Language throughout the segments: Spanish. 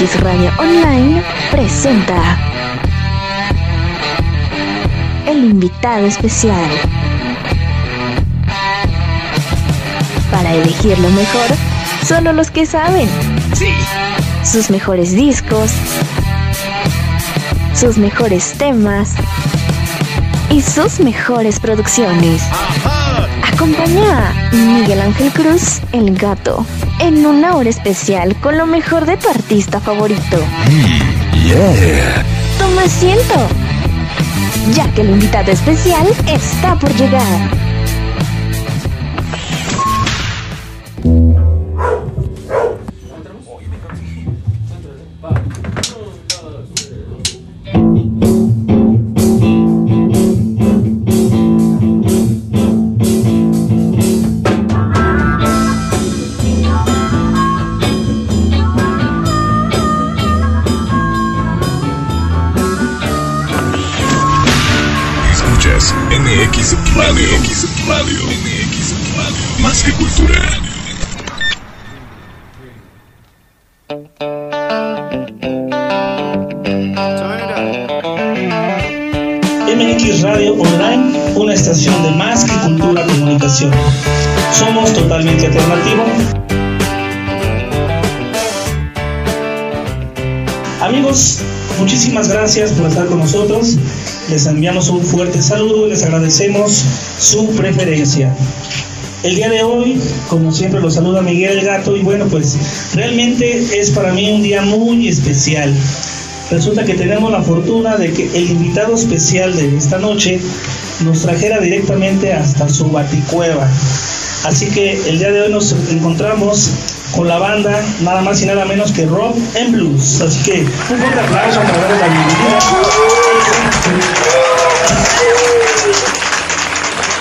MX Radio Online presenta el invitado especial. Para elegir lo mejor, solo los que saben. Sí. Sus mejores discos, sus mejores temas y sus mejores producciones. Acompaña a Miguel Ángel Cruz, el gato, en una hora especial con lo mejor de tu artista favorito. Yeah. Toma asiento, ya que el invitado especial está por llegar. Por estar con nosotros. Les enviamos un fuerte saludo y les agradecemos su preferencia. El día de hoy, como siempre, los saluda Miguel el Gato y bueno, pues realmente es para mí un día muy especial. Resulta que tenemos la fortuna de que el invitado especial de esta noche nos trajera directamente hasta su baticueva. Así que el día de hoy nos encontramos con la banda nada más y nada menos que Rock and Blues. Así que un fuerte aplauso para darle la bienvenida.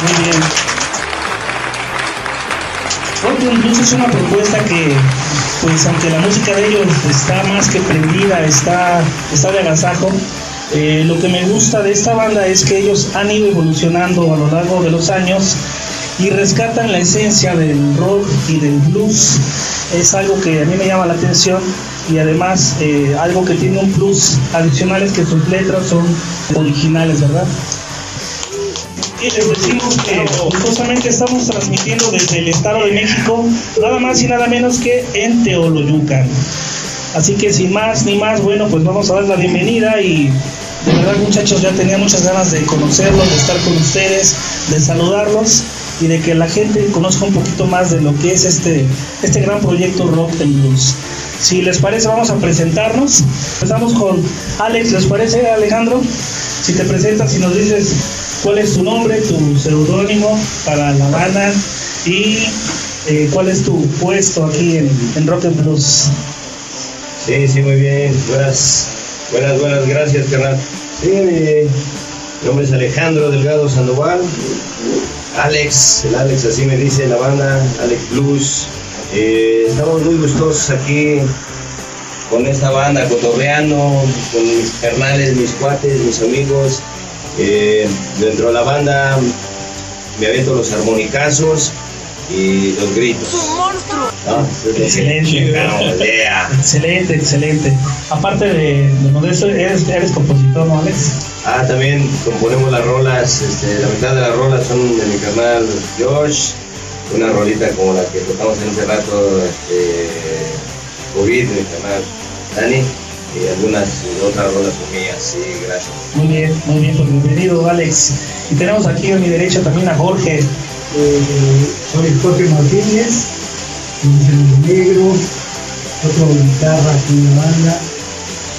Muy bien. Rock and Blues es una propuesta que, pues aunque la música de ellos está más que prendida, está, está de agasajo, eh, lo que me gusta de esta banda es que ellos han ido evolucionando a lo largo de los años y rescatan la esencia del rock y del blues. Es algo que a mí me llama la atención y además eh, algo que tiene un plus adicional es que sus letras son originales, ¿verdad? Y les decimos que justamente estamos transmitiendo desde el Estado de México, nada más y nada menos que en Teoloyucan. Así que sin más ni más, bueno, pues vamos a dar la bienvenida y de verdad muchachos ya tenía muchas ganas de conocerlos, de estar con ustedes, de saludarlos y de que la gente conozca un poquito más de lo que es este, este gran proyecto Rock and Blues. Si les parece, vamos a presentarnos. Empezamos con Alex, ¿les parece Alejandro? Si te presentas y nos dices cuál es tu nombre, tu seudónimo para la banda y eh, cuál es tu puesto aquí en, en Rock and Blues. Sí, sí, muy bien. Buenas, buenas, buenas, gracias, carnal. Sí, mi nombre es Alejandro Delgado Sandoval. Alex, el Alex así me dice la banda, Alex Blues. Eh, estamos muy gustosos aquí con esta banda, cotorreando, con mis carnales, mis cuates, mis amigos. Eh, dentro de la banda me avento los armonicazos y los gritos. Ah, Excelente. chingado, yeah. Excelente, excelente. Aparte de, de Modesto, eres, eres compositor, ¿no, Alex? Ah, también componemos las rolas, este, la mitad de las rolas son de mi canal Josh, una rolita como la que tocamos en ese rato, este, COVID, de mi canal Dani, y algunas otras rolas son mías, sí, gracias. Muy bien, muy bien, pues bienvenido, Alex. Y tenemos aquí a mi derecha también a Jorge. Eh, soy Jorge Martínez, negro, otro guitarra aquí en banda.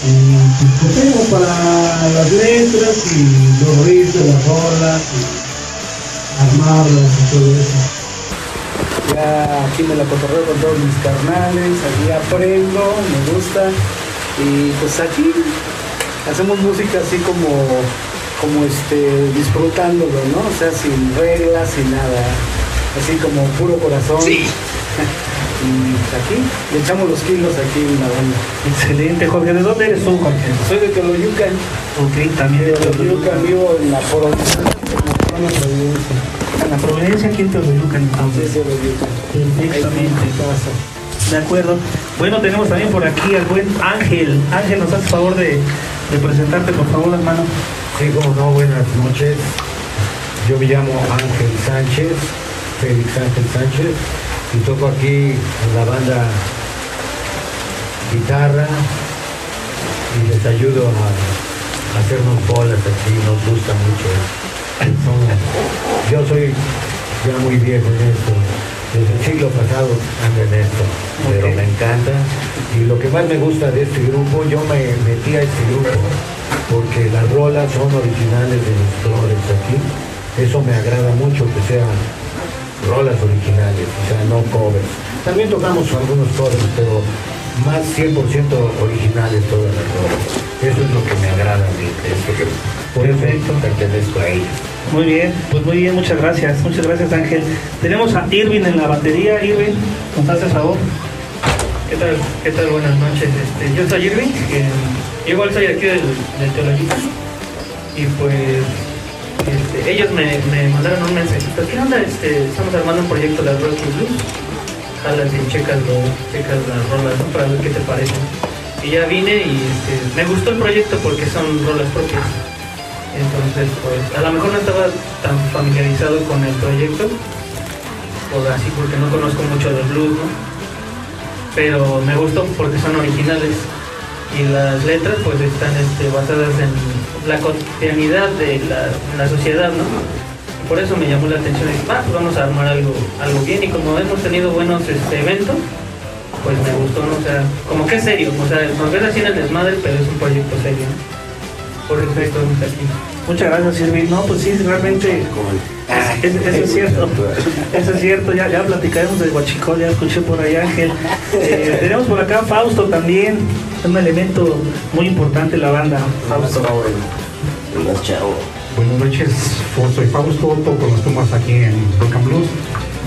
Tengo para las letras y los de las rolas y armarlas y todo eso. Ya aquí me la cotorreo con todos mis carnales, aquí aprendo, me gusta. Y pues aquí hacemos música así como, como este, disfrutándolo, ¿no? O sea, sin reglas, sin nada. Así como puro corazón. Sí. Y aquí le echamos los kilos aquí en la banda. Excelente, Jorge. ¿De dónde eres tú, Jorge? Soy de Teoloyucan, Ok, también de de Teoloyucan, vivo en la Providencia. En la Providencia. En la Providencia, aquí en Teoloyucan, Sí, entonces. Teoloyucan. Perfectamente. De acuerdo. Bueno, tenemos también por aquí al buen Ángel. Ángel, nos hace favor de, de presentarte, por favor, hermano. Sí, como no, buenas noches. Yo me llamo Ángel Sánchez, Félix Ángel Sánchez, y toco aquí en la banda guitarra y les ayudo a, a hacernos bolas aquí, nos gusta mucho. Yo soy ya muy viejo en esto, desde el siglo pasado ando en esto, pero me encanta. Y lo que más me gusta de este grupo, yo me metí a este grupo porque las rolas son originales de los flores aquí. Eso me agrada mucho que sean rolas originales, o sea, no covers. También tocamos algunos covers, pero más 100% originales todas las rolas. Eso es lo que me agrada a mí, que por eso Perfecto. pertenezco a ellos. Muy bien, pues muy bien, muchas gracias. Muchas gracias, Ángel. Tenemos a Irving en la batería. Irving, nos hace favor. ¿Qué tal? ¿Qué tal? Buenas noches. Este, yo soy Irving, eh, igual soy aquí del, del Teologita. Y pues este, ellos me, me mandaron un mensajito. ¿Qué onda? Este, estamos armando un proyecto de rock y blues. Jalas y checas, checas las rolas ¿no? para ver qué te parecen. Y ya vine y este, me gustó el proyecto porque son rolas propias. Entonces, pues a lo mejor no estaba tan familiarizado con el proyecto, o así porque no conozco mucho del blues, ¿no? pero me gustó porque son originales y las letras pues están este, basadas en la cotidianidad de la, la sociedad, ¿no? Por eso me llamó la atención y dije, "Va, pues vamos a armar algo, algo bien y como hemos tenido buenos este, eventos, pues me gustó, ¿no? O como que es serio, o sea, nos ves así en el desmadre, pero es un proyecto serio, ¿no? Por eso estamos aquí. Muchas gracias, Irving. No, pues sí, realmente. es- es- eso es cierto. Eso es cierto. Ya, ya platicaremos del Huachicol, ya escuché por ahí, Ángel. Eh, tenemos por acá a Fausto también. Un elemento muy importante en la banda. Fausto. Buenas noches, Fo- soy Fausto, toco las tumbas aquí en Rock and Blues.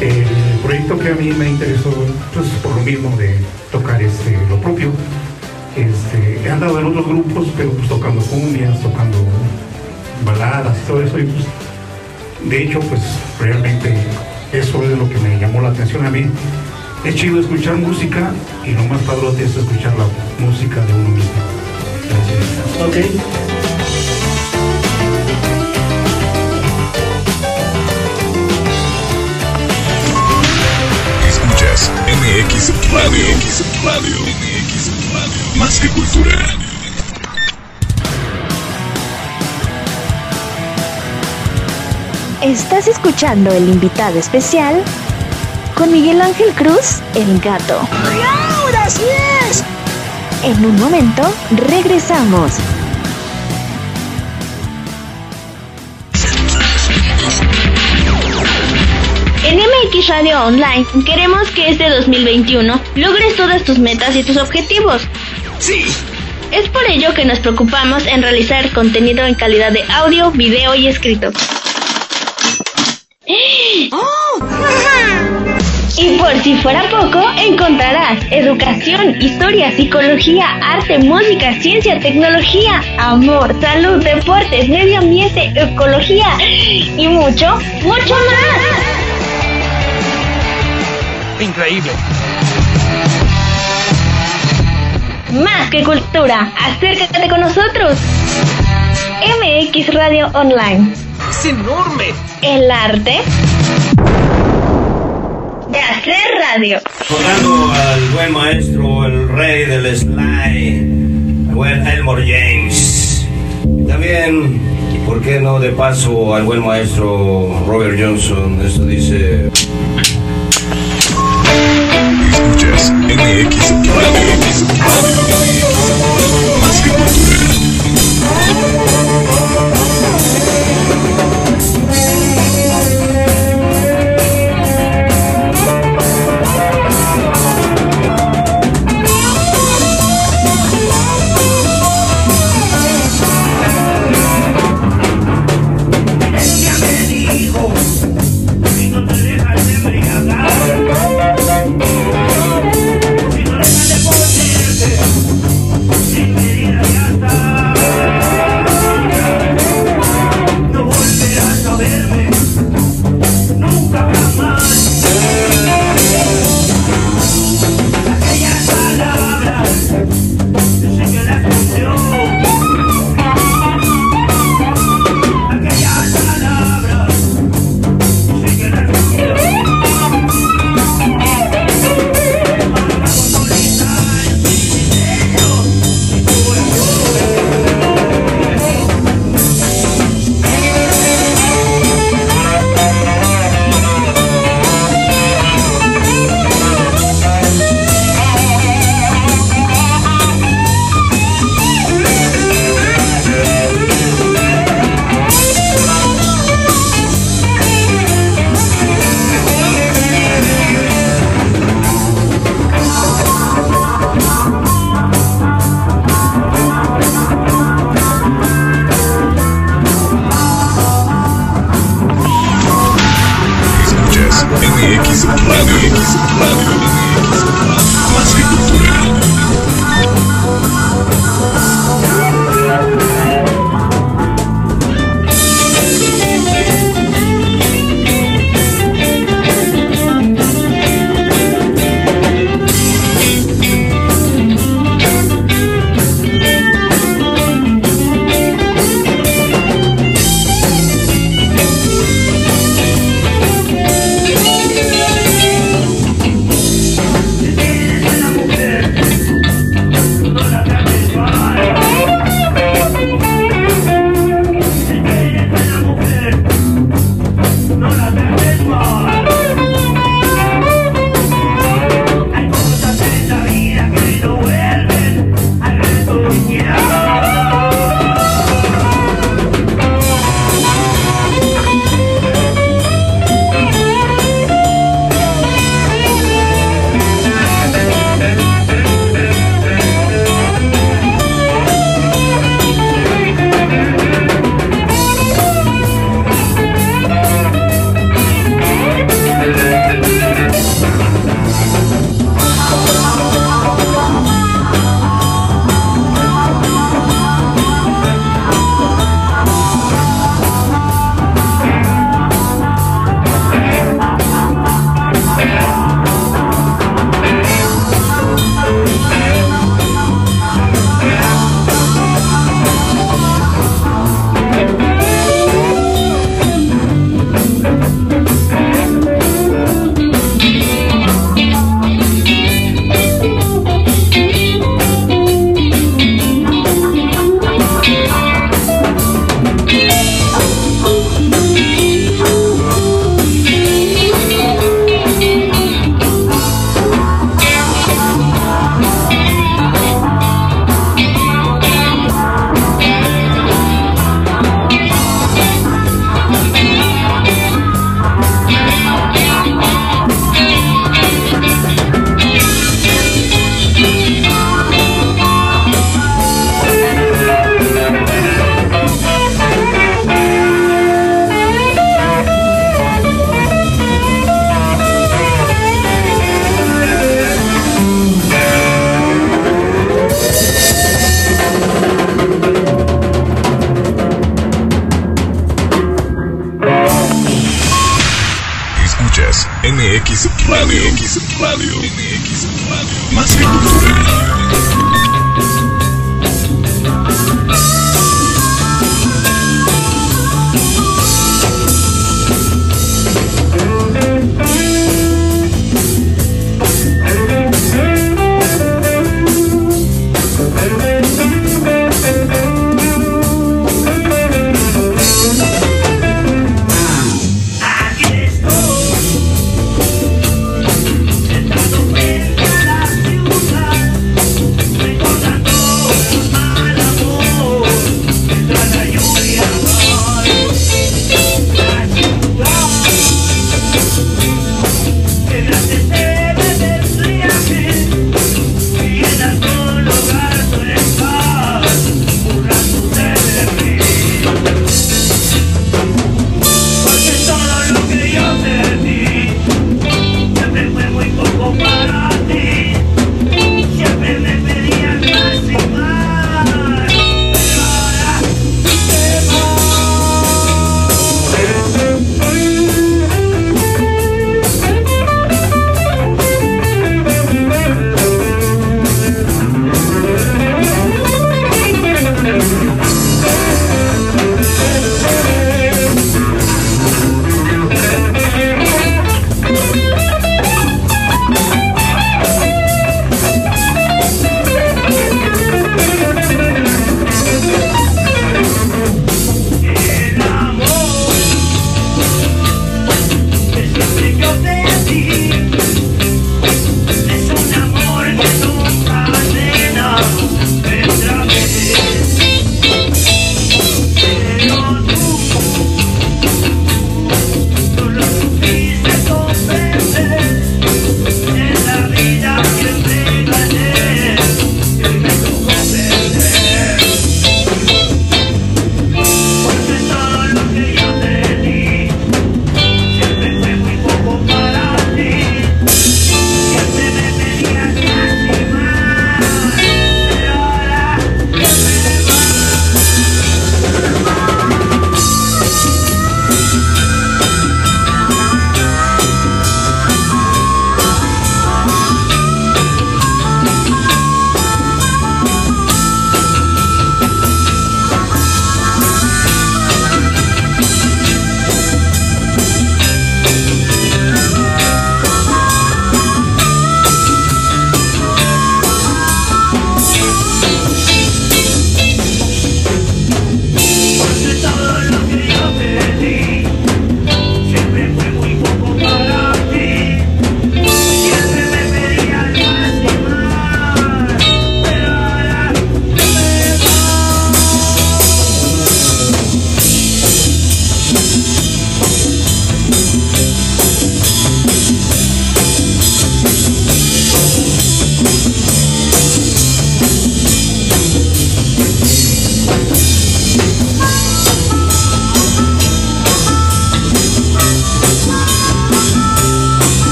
El proyecto que a mí me interesó, pues por lo mismo de tocar este, lo propio. Este, he andado en otros grupos, pero pues tocando cumbias, tocando baladas y todo eso. Y pues, de hecho, pues realmente eso es lo que me llamó la atención a mí. Es chido escuchar música y lo más padrote es escuchar la música de uno mismo. Gracias. Ok. Escuchas MX Radio. MX Radio. MX Radio. Más que cultura. Estás escuchando el invitado especial con Miguel Ángel Cruz, el gato. ¡Ahora sí es! En un momento, regresamos. En MX Radio Online queremos que este 2021 logres todas tus metas y tus objetivos. Sí. Es por ello que nos preocupamos en realizar contenido en calidad de audio, video y escrito. Por si fuera poco, encontrarás educación, historia, psicología, arte, música, ciencia, tecnología, amor, salud, deportes, medio ambiente, ecología y mucho, mucho más. Increíble. Más que cultura, acércate con nosotros. MX Radio Online. Es enorme. El arte hacer radio. Tocando al buen maestro, el rey del slide, el buen Elmore James. Y También, ¿por qué no de paso al buen maestro Robert Johnson? Esto dice... Escuchas MX. MX Radio. Más que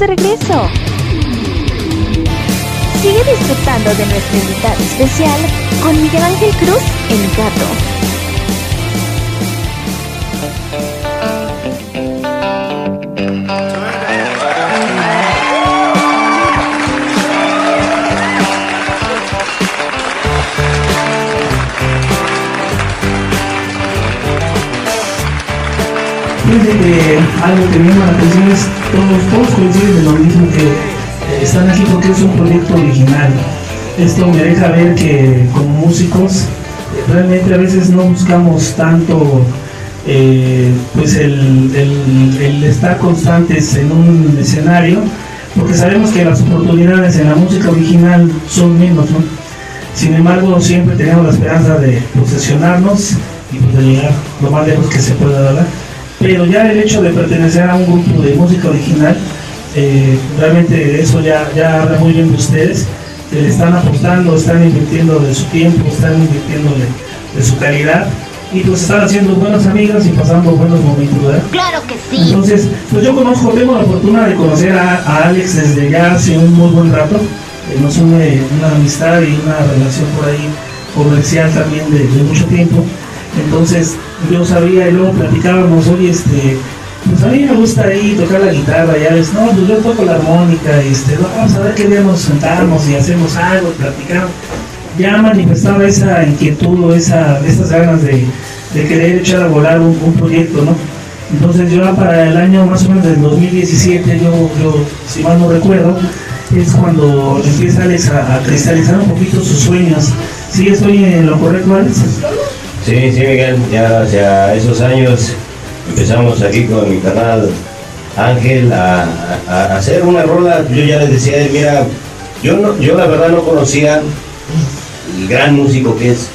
de regreso. Sigue disfrutando de nuestra invitada especial con Miguel Ángel Cruz, el gato. Fíjense que algo que me llama la todos, todos coinciden en lo mismo que eh, están aquí porque es un proyecto original. Esto me deja ver que como músicos eh, realmente a veces no buscamos tanto eh, pues el, el- estar constantes en un escenario porque sabemos que las oportunidades en la música original son menos, ¿no? Sin embargo, siempre tenemos la esperanza de posesionarnos y pues, de llegar lo más lejos que se pueda, ¿verdad? Pero ya el hecho de pertenecer a un grupo de música original, eh, realmente eso ya, ya habla muy bien de ustedes, que le están apostando, están invirtiendo de su tiempo, están invirtiendo de de su calidad y pues están haciendo buenas amigas y pasando buenos momentos, ¿verdad? Claro que sí. Entonces, pues yo conozco, tengo la fortuna de conocer a, a Alex desde ya hace un muy buen rato. Eh, nos une una amistad y una relación por ahí comercial también de, de mucho tiempo. Entonces, yo sabía y luego platicábamos, oye, este, pues a mí me gusta ahí tocar la guitarra, ya ves, no, pues yo toco la armónica, este, vamos a ver qué día nos sentamos y hacemos algo, platicamos. Ya manifestaba esa inquietud o esa, esas ganas de, querer echar a volar un, proyecto, ¿no? Entonces yo para el año más o menos del 2017, yo, si mal no recuerdo, es cuando empieza a cristalizar un poquito sus sueños. ¿Sí estoy en lo correcto, Alex? Sí, sí, Miguel, ya hacia esos años empezamos aquí con mi canal Ángel a, hacer una rola. Yo ya les decía, mira, yo, no, yo la verdad no conocía el gran músico que es,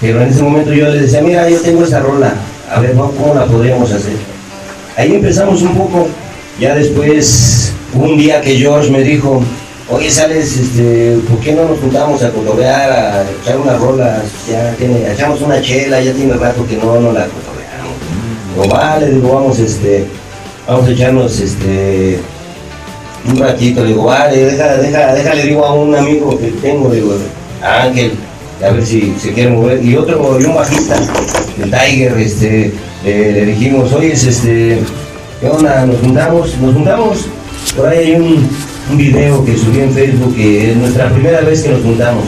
pero en ese momento yo les decía, mira, yo tengo esa rola, a ver ¿cómo cómo la podríamos hacer. Ahí empezamos un poco, ya después, un día que George me dijo, oye, sales, este, ¿por qué no nos juntamos a cotorrear, a echar unas rolas? Ya tiene, echamos una chela, ya tiene rato que no, no la cotorreamos. Digo, vale, digo, vamos, este, vamos a echarnos, este, un ratito, digo, vale, deja, deja, déjale, digo a un amigo que tengo, digo, a Ángel, a ver si se quiere mover, y otro, y un bajista, el Tiger, este, eh, le dijimos, oye, este, ¿qué onda? Nos juntamos, nos juntamos, por ahí hay un, un video que subí en Facebook, que es nuestra primera vez que nos juntamos,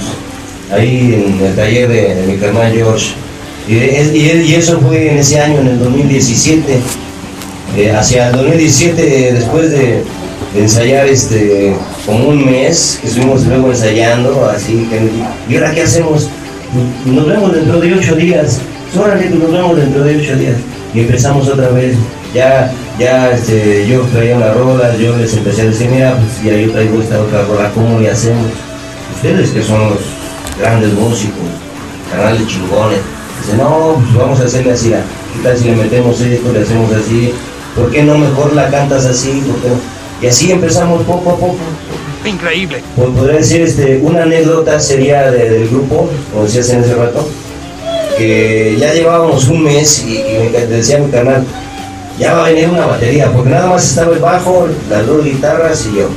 ahí en el taller de, mi hermano George, y, es- y, y eso fue en ese año, en el 2017, eh, hacia el 2017, después de, de ensayar este, como un mes, que estuvimos luego ensayando, así que, ¿y ahora qué hacemos? Nos vemos dentro de ocho días, órale, pues nos vemos dentro de ocho días. Y empezamos otra vez, ya, ya este, yo traía una rola, yo les empecé a decir, mira, pues ya yo traigo esta otra rola, ¿cómo le hacemos? Ustedes que son los grandes músicos, canales chingones, Dice, no, pues vamos a hacerle así, ¿qué tal si le metemos esto, le hacemos así? ¿Por qué no mejor la cantas así? Y así empezamos poco a poco. Increíble. Pues podría decir, este, una anécdota sería de- del grupo, como decías en ese rato, que ya llevábamos un mes y, y me decía mi canal, ya va a venir una batería, porque nada más estaba el bajo, las dos guitarras y yo.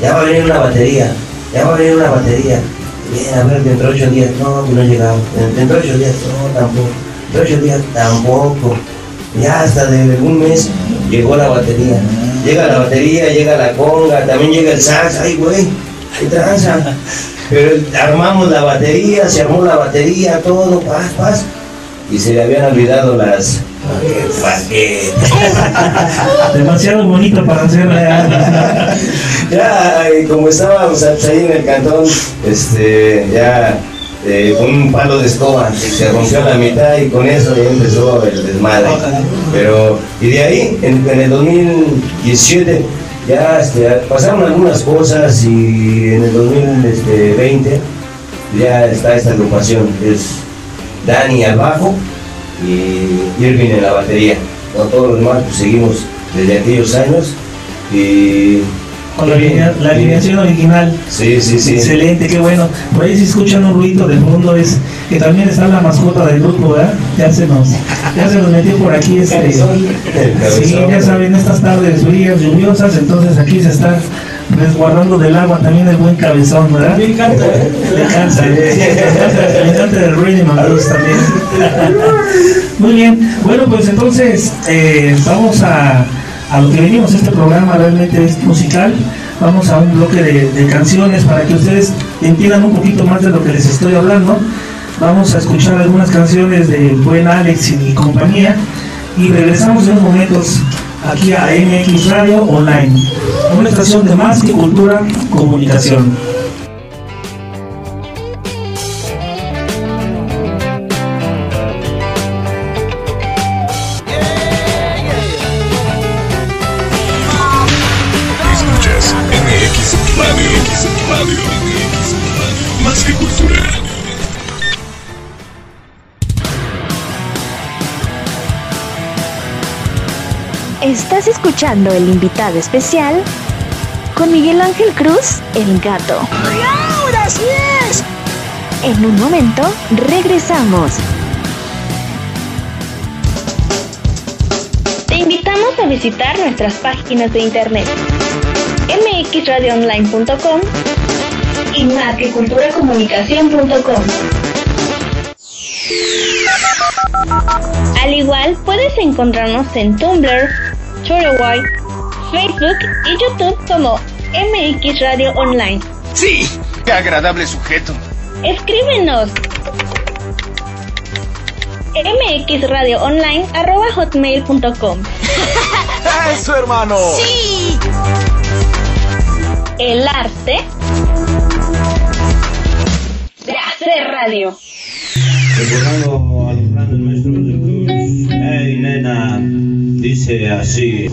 Ya va a venir una batería, ya va a venir una batería. Bien, a ver, dentro de ocho días, no, no llegamos. Dentro de ocho días, no, tampoco. Dentro de ocho días, tampoco. Ya hasta de un mes llegó la batería. Llega la batería, llega la conga, también llega el sax. Ay, güey, qué tranza. Pero armamos la batería, se armó la batería, todo, paz, paz. Y se le habían olvidado las. Demasiado bonito para hacer real. ya, como estábamos ahí en el cantón, este, ya eh, con un palo de escoba se rompió la mitad y con eso ya empezó el desmadre. Pero, y de ahí, en, en el 2017, ya este, pasaron algunas cosas y en el 2020 ya está esta agrupación, es Dani al bajo y Irving en la batería. Con todos los demás pues, seguimos desde aquellos años y Con la, alinea- la alineación original. Sí, sí, sí. Excelente, qué bueno. Por ahí si escuchan un ruido de fondo es que también está la mascota del grupo, ¿verdad? Ya se nos, ya se nos metió por aquí este. Sí, ya saben, estas tardes frías, lluviosas, entonces aquí se está resguardando del agua también el buen cabezón, ¿verdad? Le encanta, sí, le encanta, le encanta el rhythm and blues también. Muy bien, bueno pues entonces eh, vamos a, a lo que venimos, este programa realmente es musical, vamos a un bloque de, de canciones para que ustedes entiendan un poquito más de lo que les estoy hablando. Vamos a escuchar algunas canciones de buen Alex y compañía y regresamos en unos momentos aquí a MX Radio Online, una estación de más que cultura, comunicación. Escuchando el invitado especial con Miguel Ángel Cruz, el gato. ¡Ahora sí es! En un momento, regresamos. Te invitamos a visitar nuestras páginas de internet mxradioonline.com y marqueculturacomunicación.com. Al igual, puedes encontrarnos en Tumblr, Facebook y YouTube como MX Radio Online. ¡Sí! ¡Qué agradable sujeto! Escríbenos mxradioonline.hotmail.com ¡Eso, hermano! ¡Sí! El arte de hacer radio. Recordando, alumbrando el maestro del blues. Hey, nena, dice así.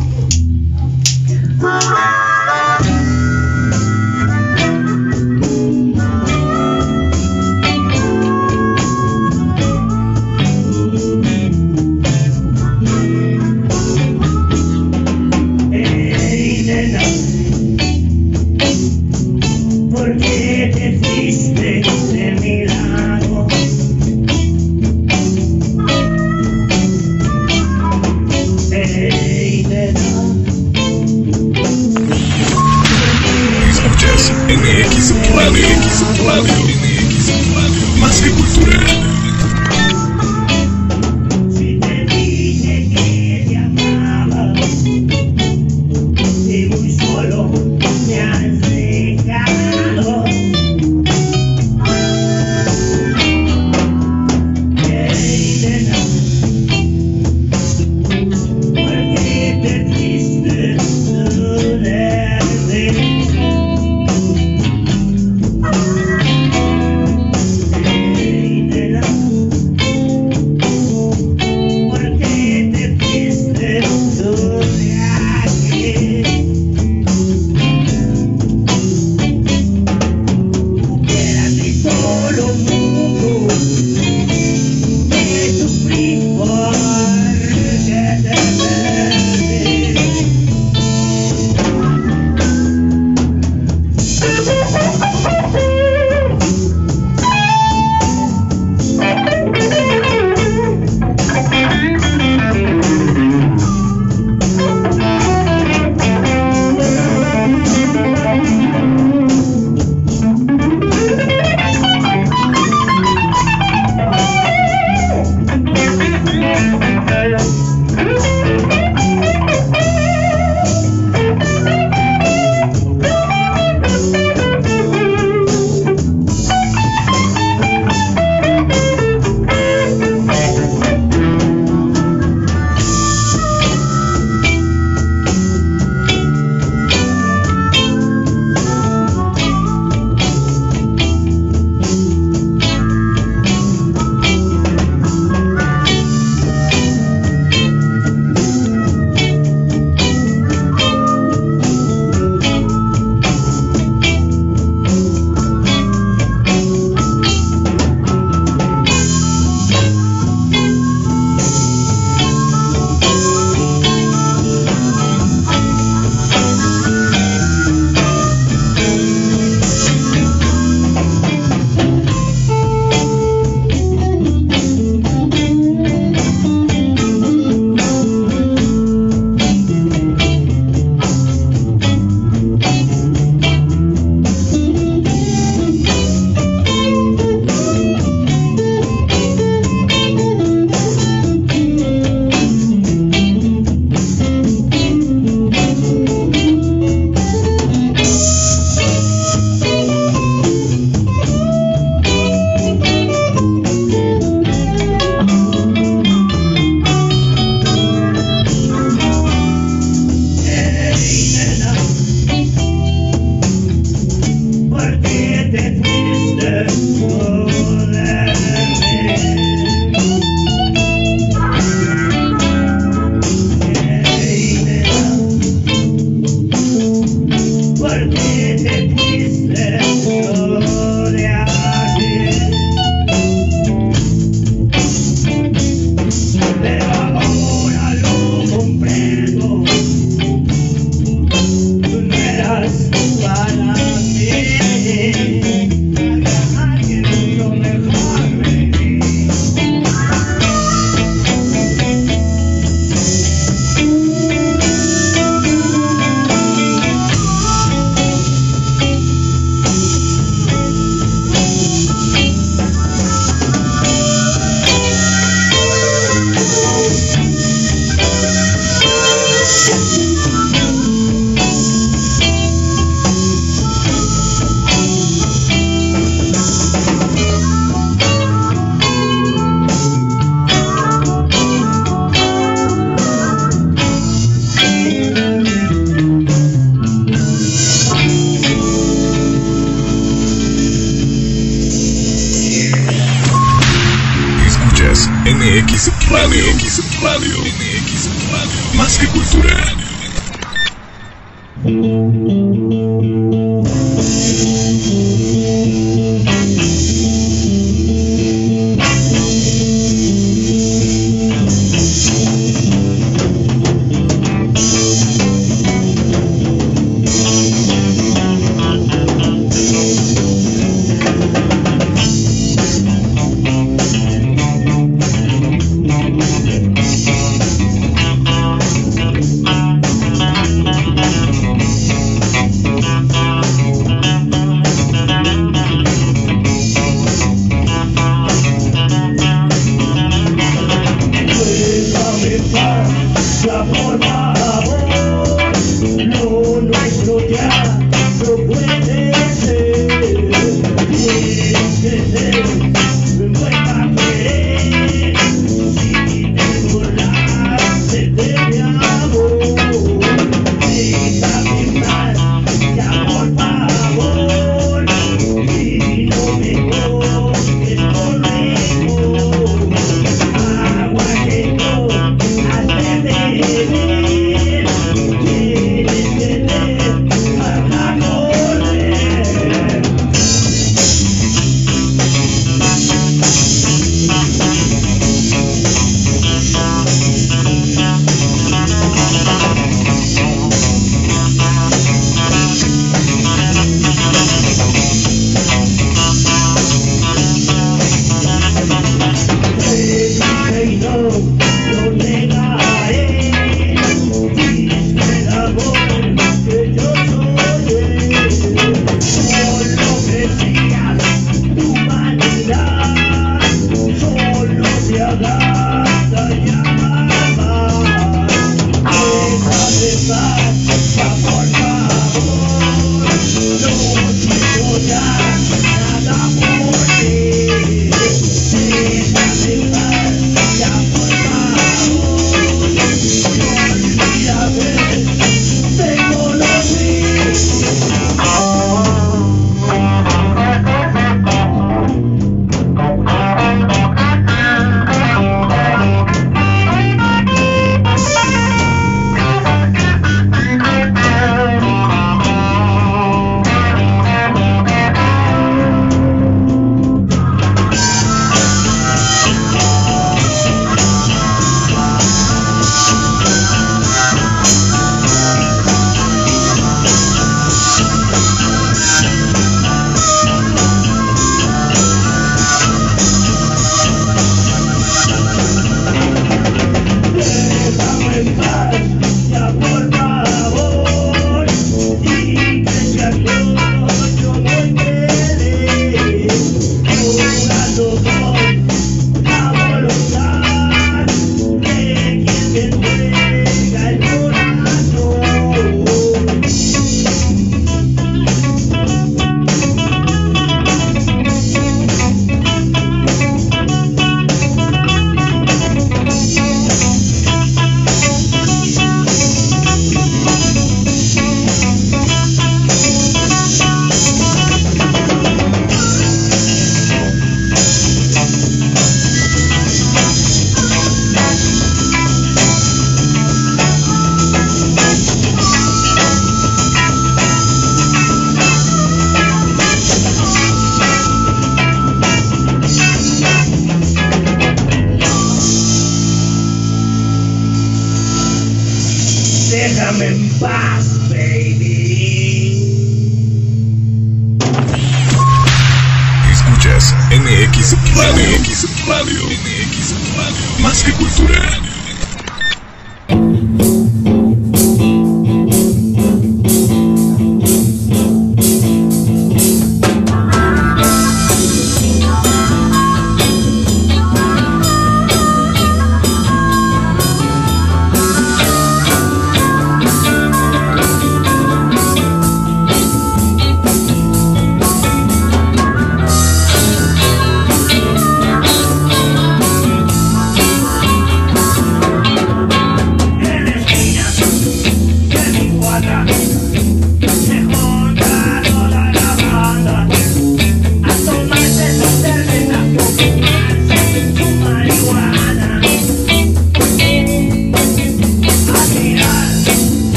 Lo nuestro ya. no puede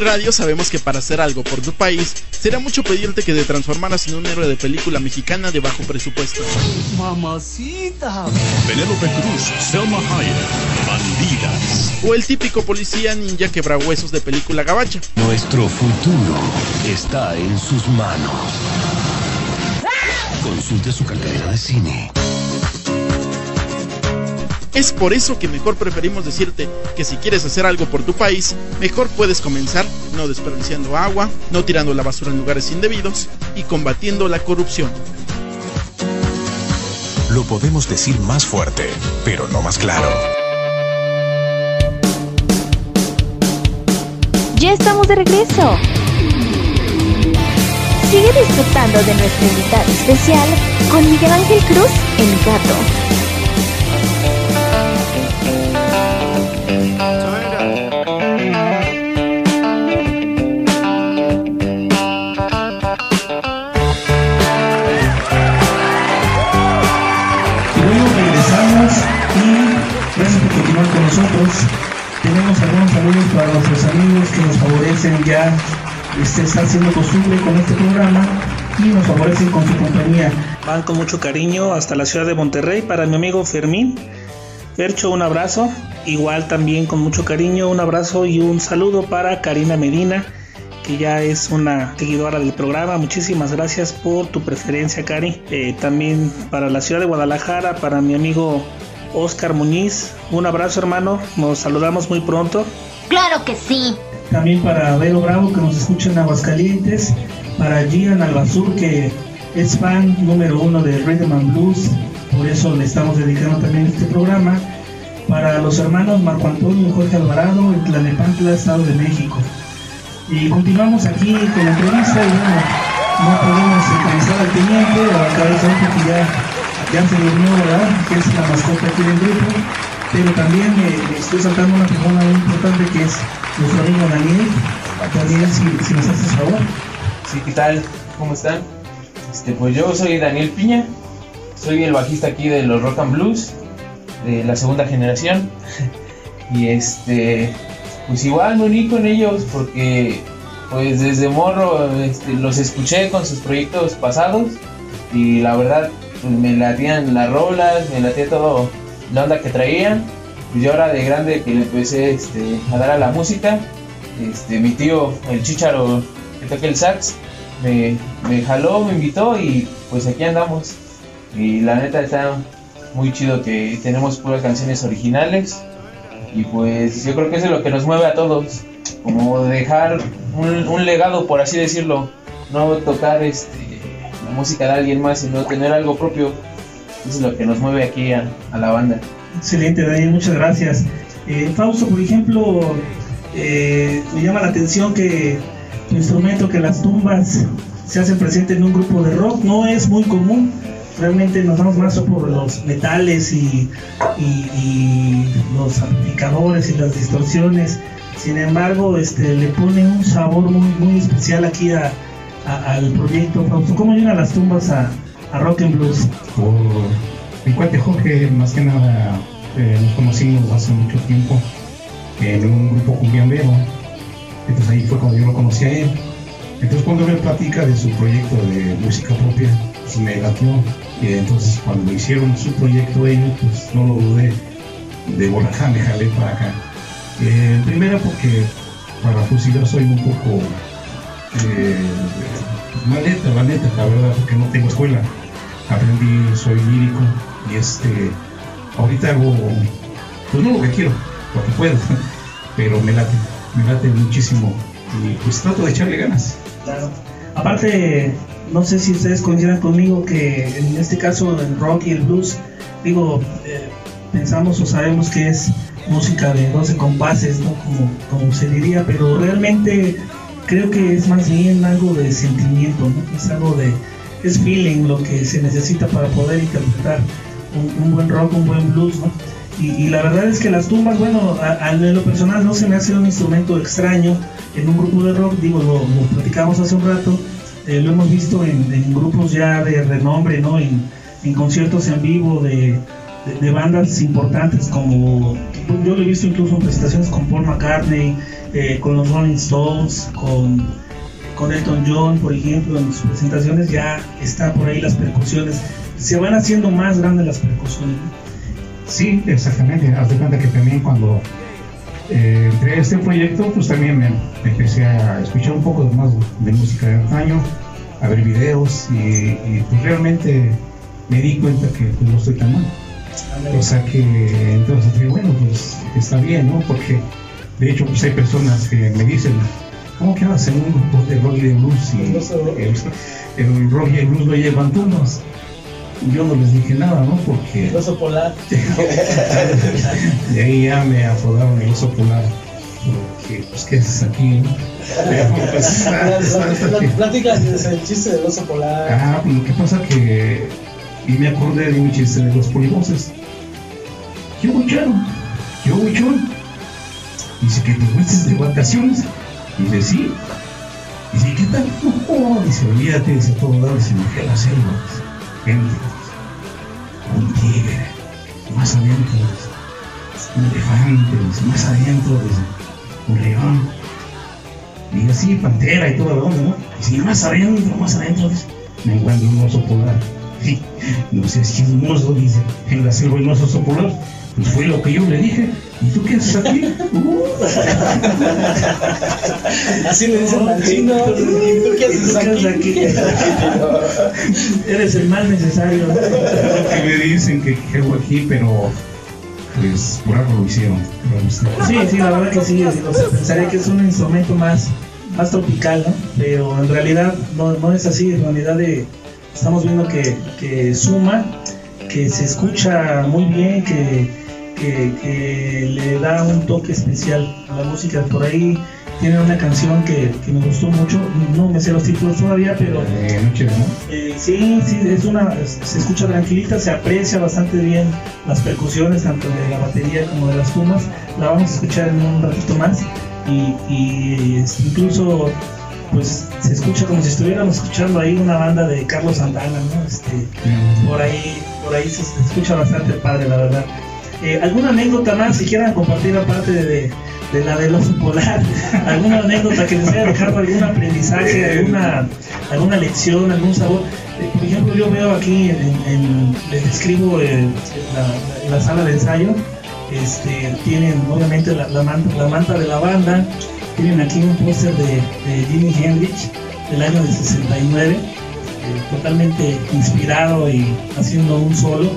Radio sabemos que para hacer algo por tu país, será mucho pedirte que te transformaras en un héroe de película mexicana de bajo presupuesto. Mamacita. Penélope Cruz, Selma Hayek, Bandidas. O el típico policía ninja quebrahuesos de película gabacha. Nuestro futuro está en sus manos. Consulte su cartelera de cine. Es por eso que mejor preferimos decirte que si quieres hacer algo por tu país, mejor puedes comenzar no desperdiciando agua, no tirando la basura en lugares indebidos y combatiendo la corrupción. Lo podemos decir más fuerte, pero no más claro. Ya estamos de regreso. Sigue disfrutando de nuestro invitado especial con Miguel Ángel Cruz, el gato. Ya este, está haciendo costumbre con este programa y nos favorecen con su compañía. Van con mucho cariño hasta la ciudad de Monterrey para mi amigo Fermín. Fercho, un abrazo. Igual también con mucho cariño, un abrazo y un saludo para Karina Medina, que ya es una seguidora del programa. Muchísimas gracias por tu preferencia, Cari. Eh, también para la ciudad de Guadalajara, para mi amigo Oscar Muñiz. Un abrazo, hermano. Nos saludamos muy pronto. Claro que sí. También para Vero Bravo, que nos escucha en Aguascalientes. Para Gian Albazur, que es fan número uno de Rhythm Blues. Por eso le estamos dedicando también este programa. Para los hermanos Marco Antonio y Jorge Alvarado, en Tlalnepantla, Estado de México. Y continuamos aquí con la entrevista y bueno, no podemos entrevistar al teniente o al cabezón porque ya, ya se durmió, ¿verdad? Que es la mascota aquí del grupo. Pero también eh, estoy saltando una persona muy importante que es nuestro amigo Daniel. Daniel, si, si nos haces favor. Sí, ¿qué tal? ¿Cómo están? Este, pues yo soy Daniel Piña, soy el bajista aquí de los Rock and Blues, de la segunda generación. Y este, pues igual me uní con ellos porque pues desde morro este, los escuché con sus proyectos pasados y la verdad pues, me latían las rolas, me latía todo la onda que traían. Pues yo ahora de grande que le empecé este, a dar a la música, este, mi tío, el chicharo que toca el sax, me, me jaló, me invitó y pues aquí andamos. Y la neta está muy chido que tenemos puras canciones originales y pues yo creo que eso es lo que nos mueve a todos, como dejar un, un legado por así decirlo, no tocar este, la música de alguien más, sino tener algo propio. Es lo que nos mueve aquí a, la banda. Excelente, Daniel, muchas gracias. Eh, Fausto, por ejemplo, eh, me llama la atención que tu instrumento, que las tumbas se hacen presentes en un grupo de rock, no es muy común. Realmente nos damos más por los metales y, los amplificadores y las distorsiones. Sin embargo, este, le pone un sabor muy, muy especial aquí al proyecto. Fausto, ¿cómo llegan las tumbas a, a Rock and Blues? Por mi cuate Jorge, más que nada, eh, nos conocimos hace mucho tiempo en un grupo cumbiambero. Entonces ahí fue cuando yo lo conocí a él. Entonces cuando me platica de su proyecto de música propia, pues me latió. Y entonces cuando hicieron su proyecto ellos, pues no lo dudé. De volada me jalé para acá. Eh, primero porque para fusilar soy un poco eh, maleta, la verdad, porque no tengo escuela. Aprendí, soy lírico y este, ahorita hago, pues no lo que quiero, lo que puedo, pero me late, me late muchísimo y pues trato de echarle ganas. Claro. Aparte, no sé si ustedes coincidan conmigo que en este caso el rock y el blues, digo, eh, pensamos o sabemos que es música de 12 compases, ¿no? Como se diría, pero realmente creo que es más bien algo de sentimiento, ¿no? Es algo de, es feeling lo que se necesita para poder interpretar un, un buen rock, un buen blues, ¿no? Y, la verdad es que las tumbas, bueno, a, a lo personal no se me hace un instrumento extraño en un grupo de rock, digo, lo, lo platicamos hace un rato, eh, lo hemos visto en, en grupos ya de renombre, ¿no? En, en conciertos en vivo de, de, bandas importantes como yo lo he visto incluso en presentaciones con Paul McCartney, eh, con los Rolling Stones, con, con Elton John, por ejemplo, en sus presentaciones ya está por ahí las percusiones. Se van haciendo más grandes las percusiones. Sí, exactamente. Haz de cuenta que también cuando eh, a este proyecto, pues también me, empecé a escuchar un poco más de música de antaño, a ver videos y, y, pues realmente me di cuenta que pues, no estoy tan mal. O sea que entonces dije, bueno, pues está bien, ¿no? Porque de hecho pues hay personas que me dicen, ¿cómo que haces en un grupo de rock y de blues? Y el, el rock y el blues lo llevan tumbas. Yo no les dije nada, ¿no? Porque El oso polar. de ahí ya me apodaron el oso polar. Porque, pues, ¿qué haces aquí? no? Pues. Pláticas el chiste del oso polar. Ah, lo que pasa que. Y me acordé de un chiste de los polivoces. Yo chano, yo chon. Dice que te fuiste de vacaciones. Dice, sí. Dice, ¿qué tal? No, dice, olvídate, dice todo lado, dice, me fui a la selva. dice, dice, un tigre, más adentro, dice, un elefante, dice, más adentro, dice, un león. Y así, pantera y todo la onda, ¿no? Si más adentro, más adentro, dice, me encuentro un oso polar. Sí, no sé si es oso, dice, en la selva hay un oso polar. Pues fue lo que yo le dije. ¿Y tú qué haces aquí? Uh. Así le dicen al chino. ¿Y tú qué haces aquí? Eres el mal necesario. que me dicen que, hago aquí, pero pues por algo lo hicieron. Sí, sí, la verdad que sí. o sea, pensaría que es un instrumento más, más tropical, ¿no? Pero en realidad no, no es así. En realidad eh, estamos viendo que, que suma, que se escucha muy bien, que, que, que le da un toque especial a la música. Por ahí tienen una canción que, que me gustó mucho. No me sé los títulos todavía, pero Eh, eh, sí, sí, es una, se escucha tranquilita, se aprecia bastante bien las percusiones, tanto de la batería como de las tumbas. La vamos a escuchar en un ratito más y, y, este, incluso pues se escucha como si estuviéramos escuchando ahí una banda de Carlos Santana, ¿no? Este, por ahí, por ahí se, escucha bastante padre, la verdad. Eh, ¿Alguna anécdota más que quieran compartir aparte de, de la del oso polar? ¿Alguna anécdota que les haya dejado algún aprendizaje, alguna, alguna lección, algún sabor? Eh, por ejemplo, yo veo aquí, en, en- les describo eh, la, la sala de ensayo, este, tienen obviamente la, la manta de la banda, tienen aquí un póster de, de Jimi Hendrix del año de 69, eh, totalmente inspirado y haciendo un solo.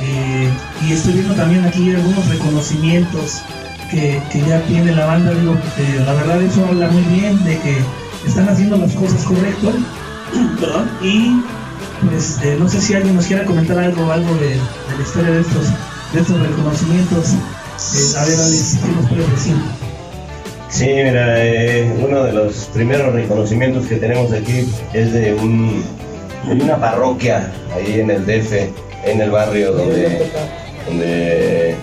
Eh, y estoy viendo también aquí algunos reconocimientos que, ya tiene la banda. Digo, eh, la verdad eso habla muy bien de que están haciendo las cosas correctas. Y pues eh, no sé si alguien nos quiera comentar algo, algo de, la historia de estos, de estos reconocimientos. A ver, Alex, ¿qué nos puedes decir? Sí, mira, eh, uno de los primeros reconocimientos que tenemos aquí es de, un, de una parroquia ahí en el DF, en el barrio donde, donde eh,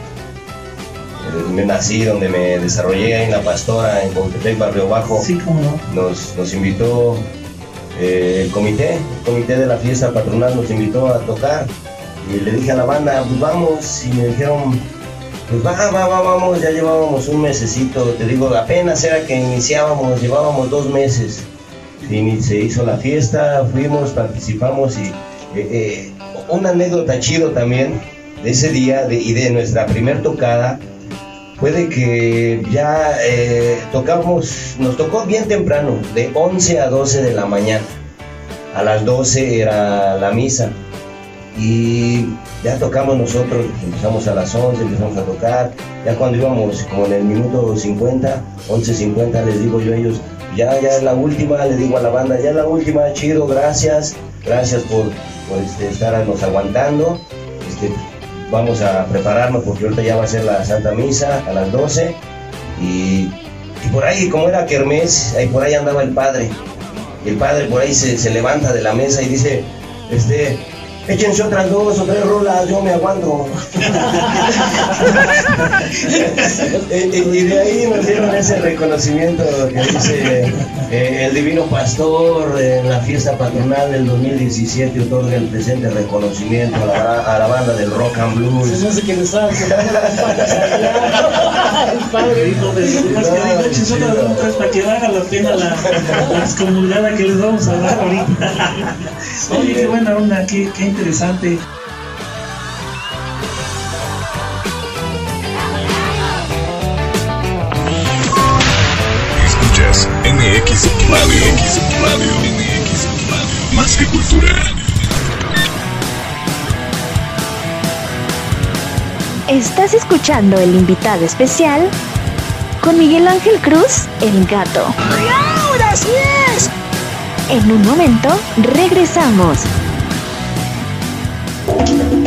me nací, donde me desarrollé en La Pastora, en Contepec, Barrio Bajo. Sí, cómo no. Nos, nos invitó eh, el comité, el comité de la fiesta patronal nos invitó a tocar y le dije a la banda, pues vamos, y me dijeron, pues va, va, va, vamos, ya llevábamos un mesecito, te digo, apenas era que iniciábamos, llevábamos dos meses. Se hizo la fiesta, fuimos, participamos y eh, eh, una anécdota chido también de ese día y de nuestra primer tocada fue de que ya eh, tocamos, nos tocó bien temprano, de 11 a 12 de la mañana. A las 12 era la misa. Y ya tocamos nosotros, empezamos a las 11, empezamos a tocar. Ya cuando íbamos como en el minuto 50, 11.50, les digo yo a ellos, ya, ya es la última, le digo a la banda, ya es la última, chido, gracias, gracias por, por este, estarnos aguantando. Este, vamos a prepararnos porque ahorita ya va a ser la Santa Misa a las 12 y, y por ahí, como era Kermés, ahí por ahí andaba el padre. Y el padre por ahí se, se levanta de la mesa y dice, este, Échense otras dos o tres rolas, yo me aguanto. y, de ahí nos dieron ese reconocimiento que dice eh, el Divino Pastor en la fiesta patronal del 2017 otorga el presente reconocimiento a la, a la banda del rock and blues. Se hace que le allá. El padre Dijo, pues, más que digo, otras dos, tres para que valga la pena la, la excomulgada que les vamos a dar ahorita. Oye, qué buena onda, qué, qué interesante. Escuchas MX Radio. MX Radio. MX Radio. Más que cultura. Estás escuchando el invitado especial con Miguel Ángel Cruz, el gato. ahora sí es! En un momento, regresamos. Esta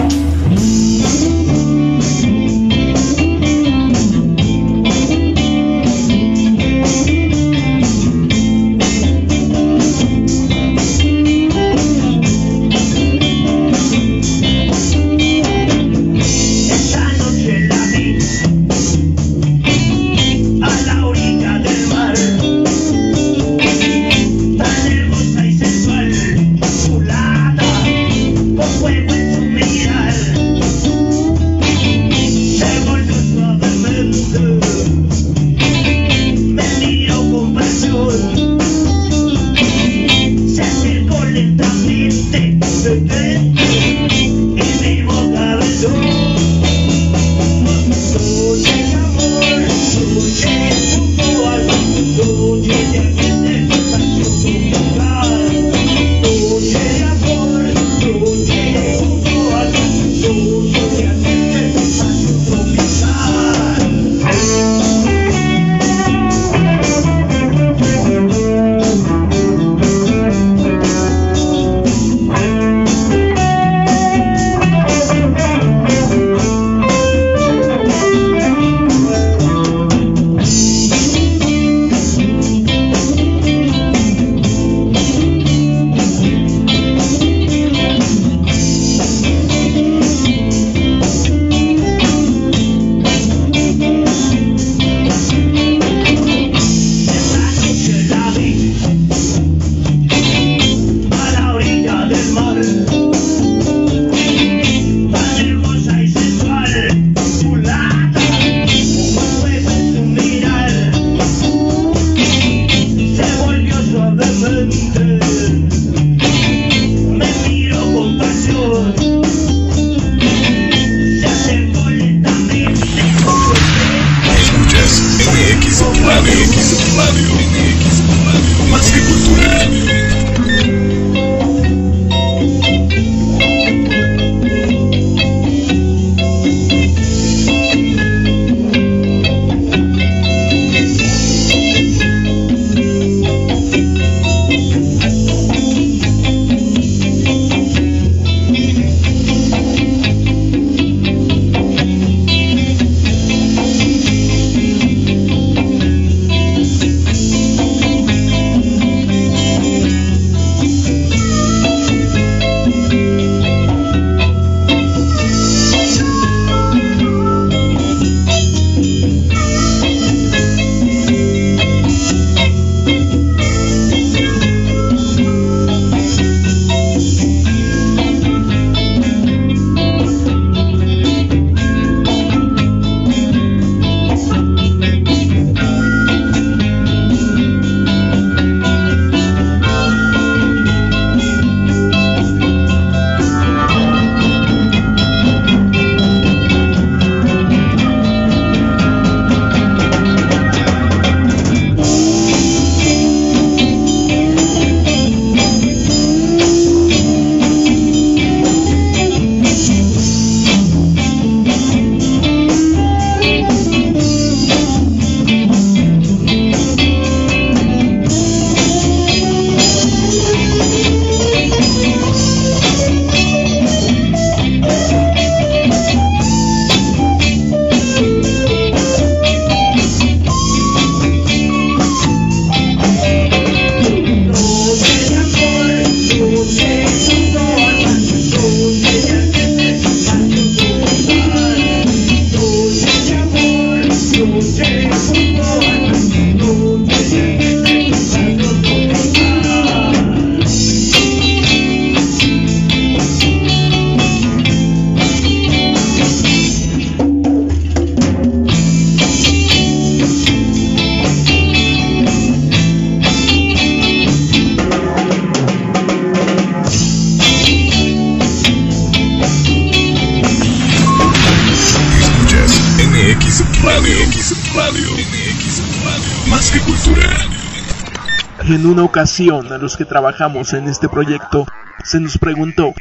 A los que trabajamos en este proyecto se nos preguntó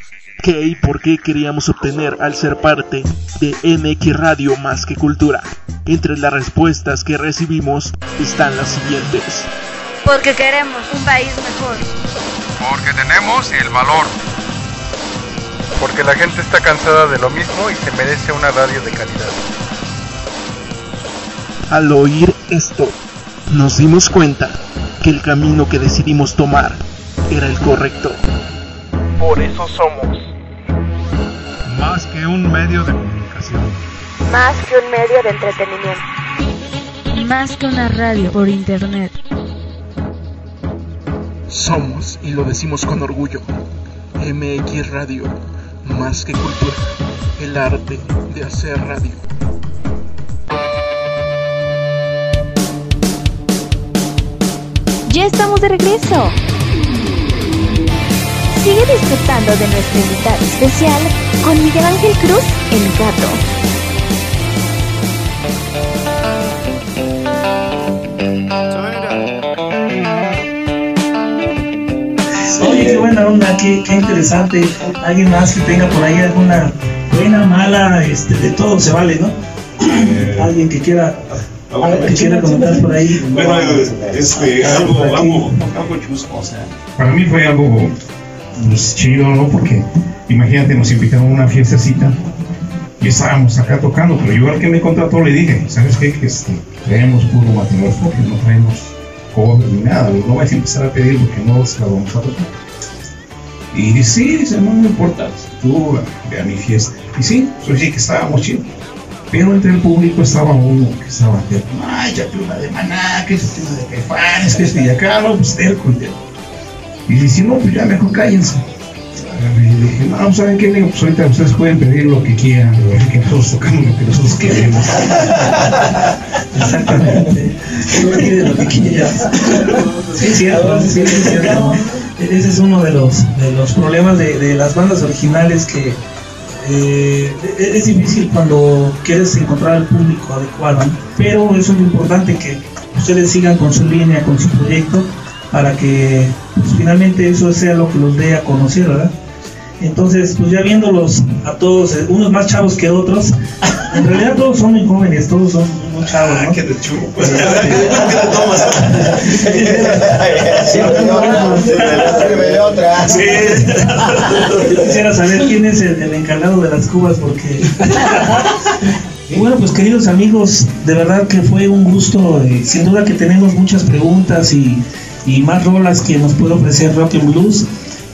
qué y por qué queríamos obtener al ser parte de MX Radio Más que Cultura. Entre las respuestas que recibimos están las siguientes. Porque queremos un país mejor. Porque tenemos el valor. Porque la gente está cansada de lo mismo y se merece una radio de calidad. Al oír esto, nos dimos cuenta que el camino que decidimos tomar era el correcto. Por eso somos. Más que un medio de comunicación. Más que un medio de entretenimiento. Más que una radio por internet. Somos, y lo decimos con orgullo, MX Radio, más que cultura, el arte de hacer radio. Ya estamos de regreso. Sigue disfrutando de nuestro invitado especial con Miguel Ángel Cruz, el gato. Oye, qué buena onda, qué, qué interesante. Alguien más que tenga por ahí alguna buena, mala, este, de todo se vale, ¿no? Alguien que quiera, quiera comentar por ahí. Bueno, este, algo, algo, algo chusco, o sea. Para mí fue algo pues, chido, ¿no? Porque imagínate, nos invitaron a una fiestecita y estábamos acá tocando, pero yo al que me contrató le dije, ¿sabes qué? Que este, traemos puro material propio, no traemos covers ni nada, no vais a empezar a pedir porque no se la vamos a tocar. Y dice, sí, dice, no me importa, tú ve a mi fiesta. Y sí, pues sí que estábamos chidos. Pero entre el público estaba uno que estaba, ay, ya una de maná, que es de caifanes, que es de no, pues y terco. Y dice, no, pues ya mejor cállense. Y dije, no, ¿saben qué? Digo, Pues ahorita ustedes pueden pedir lo que quieran, que nosotros tocamos lo que nosotros queremos. Exactamente. Sí, es cierto, es cierto. Ese es uno de los, de los problemas de, de las bandas originales que eh, es difícil cuando quieres encontrar al público adecuado, pero eso es lo importante que ustedes sigan con su línea, con su proyecto, para que pues, finalmente eso sea lo que los dé a conocer, ¿verdad? Entonces, pues ya viéndolos a todos, eh, unos más chavos que otros, en realidad todos son muy jóvenes, todos son muy chavos, ¿no? ¿Qué te chupo? Pues, Sí, Yo quisiera saber quién es el, el encargado de las cubas porque... Y bueno, pues queridos amigos, de verdad que fue un gusto, eh, sin duda que tenemos muchas preguntas y, y más rolas que nos puede ofrecer Rock and Blues.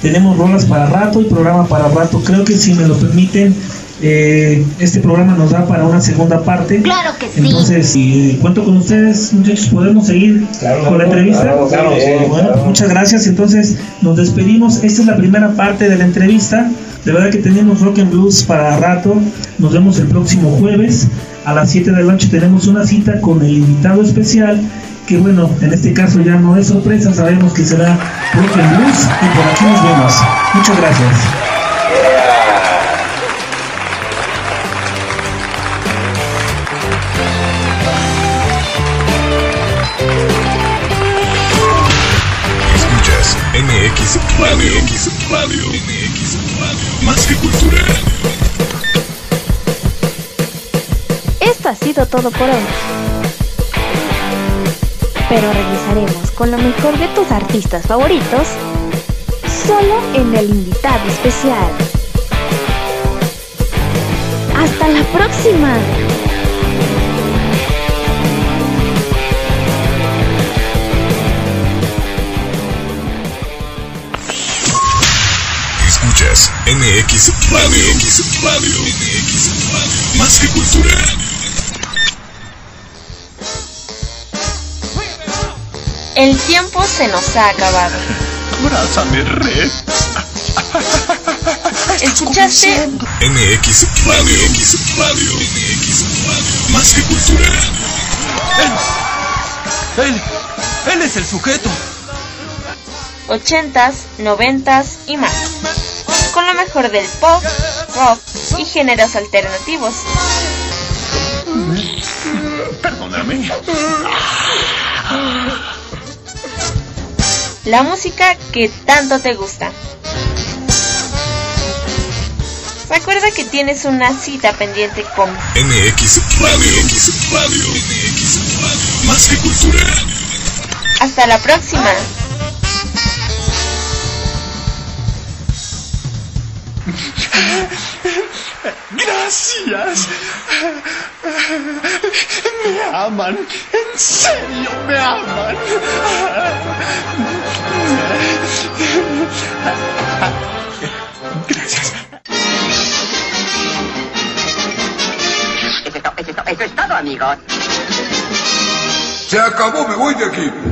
Tenemos rolas para rato y programa para rato. Creo que si me lo permiten, eh, este programa nos da para una segunda parte. Claro que sí. Entonces, si cuento con ustedes, muchachos, podemos seguir con la entrevista. claro, claro, sí, bueno, claro. pues muchas gracias. Entonces, nos despedimos. Esta es la primera parte de la entrevista. De verdad que tenemos rock and blues para rato. Nos vemos el próximo jueves a las 7 de la noche. Tenemos una cita con el invitado especial. Que bueno, en este caso ya no es sorpresa, sabemos que será and blues. Y por aquí nos vemos. Muchas gracias. Escuchas MX Radio. MX Radio. MX Radio. Más que cultura. Esto ha sido todo por hoy. Pero regresaremos con lo mejor de tus artistas favoritos solo en el invitado especial. ¡Hasta la próxima! Escuchas MX Radio. MX Radio. Más que cultura. El tiempo se nos ha acabado. Abrázame, Red. ¿Escuchaste? MX Radio. MX Radio. MX Radio. Más que cultura. Él, él es el sujeto. ochentas, noventas y más. Con lo mejor del pop, rock y géneros alternativos. Perdóname. La música que tanto te gusta. Recuerda que tienes una cita pendiente con MX Radio. MX Radio. MX Radio. Más que cultura. Hasta la próxima. Gracias. Me aman. En serio, me aman. Gracias. Eso es todo, eso es todo, amigos. Se acabó, me voy de aquí.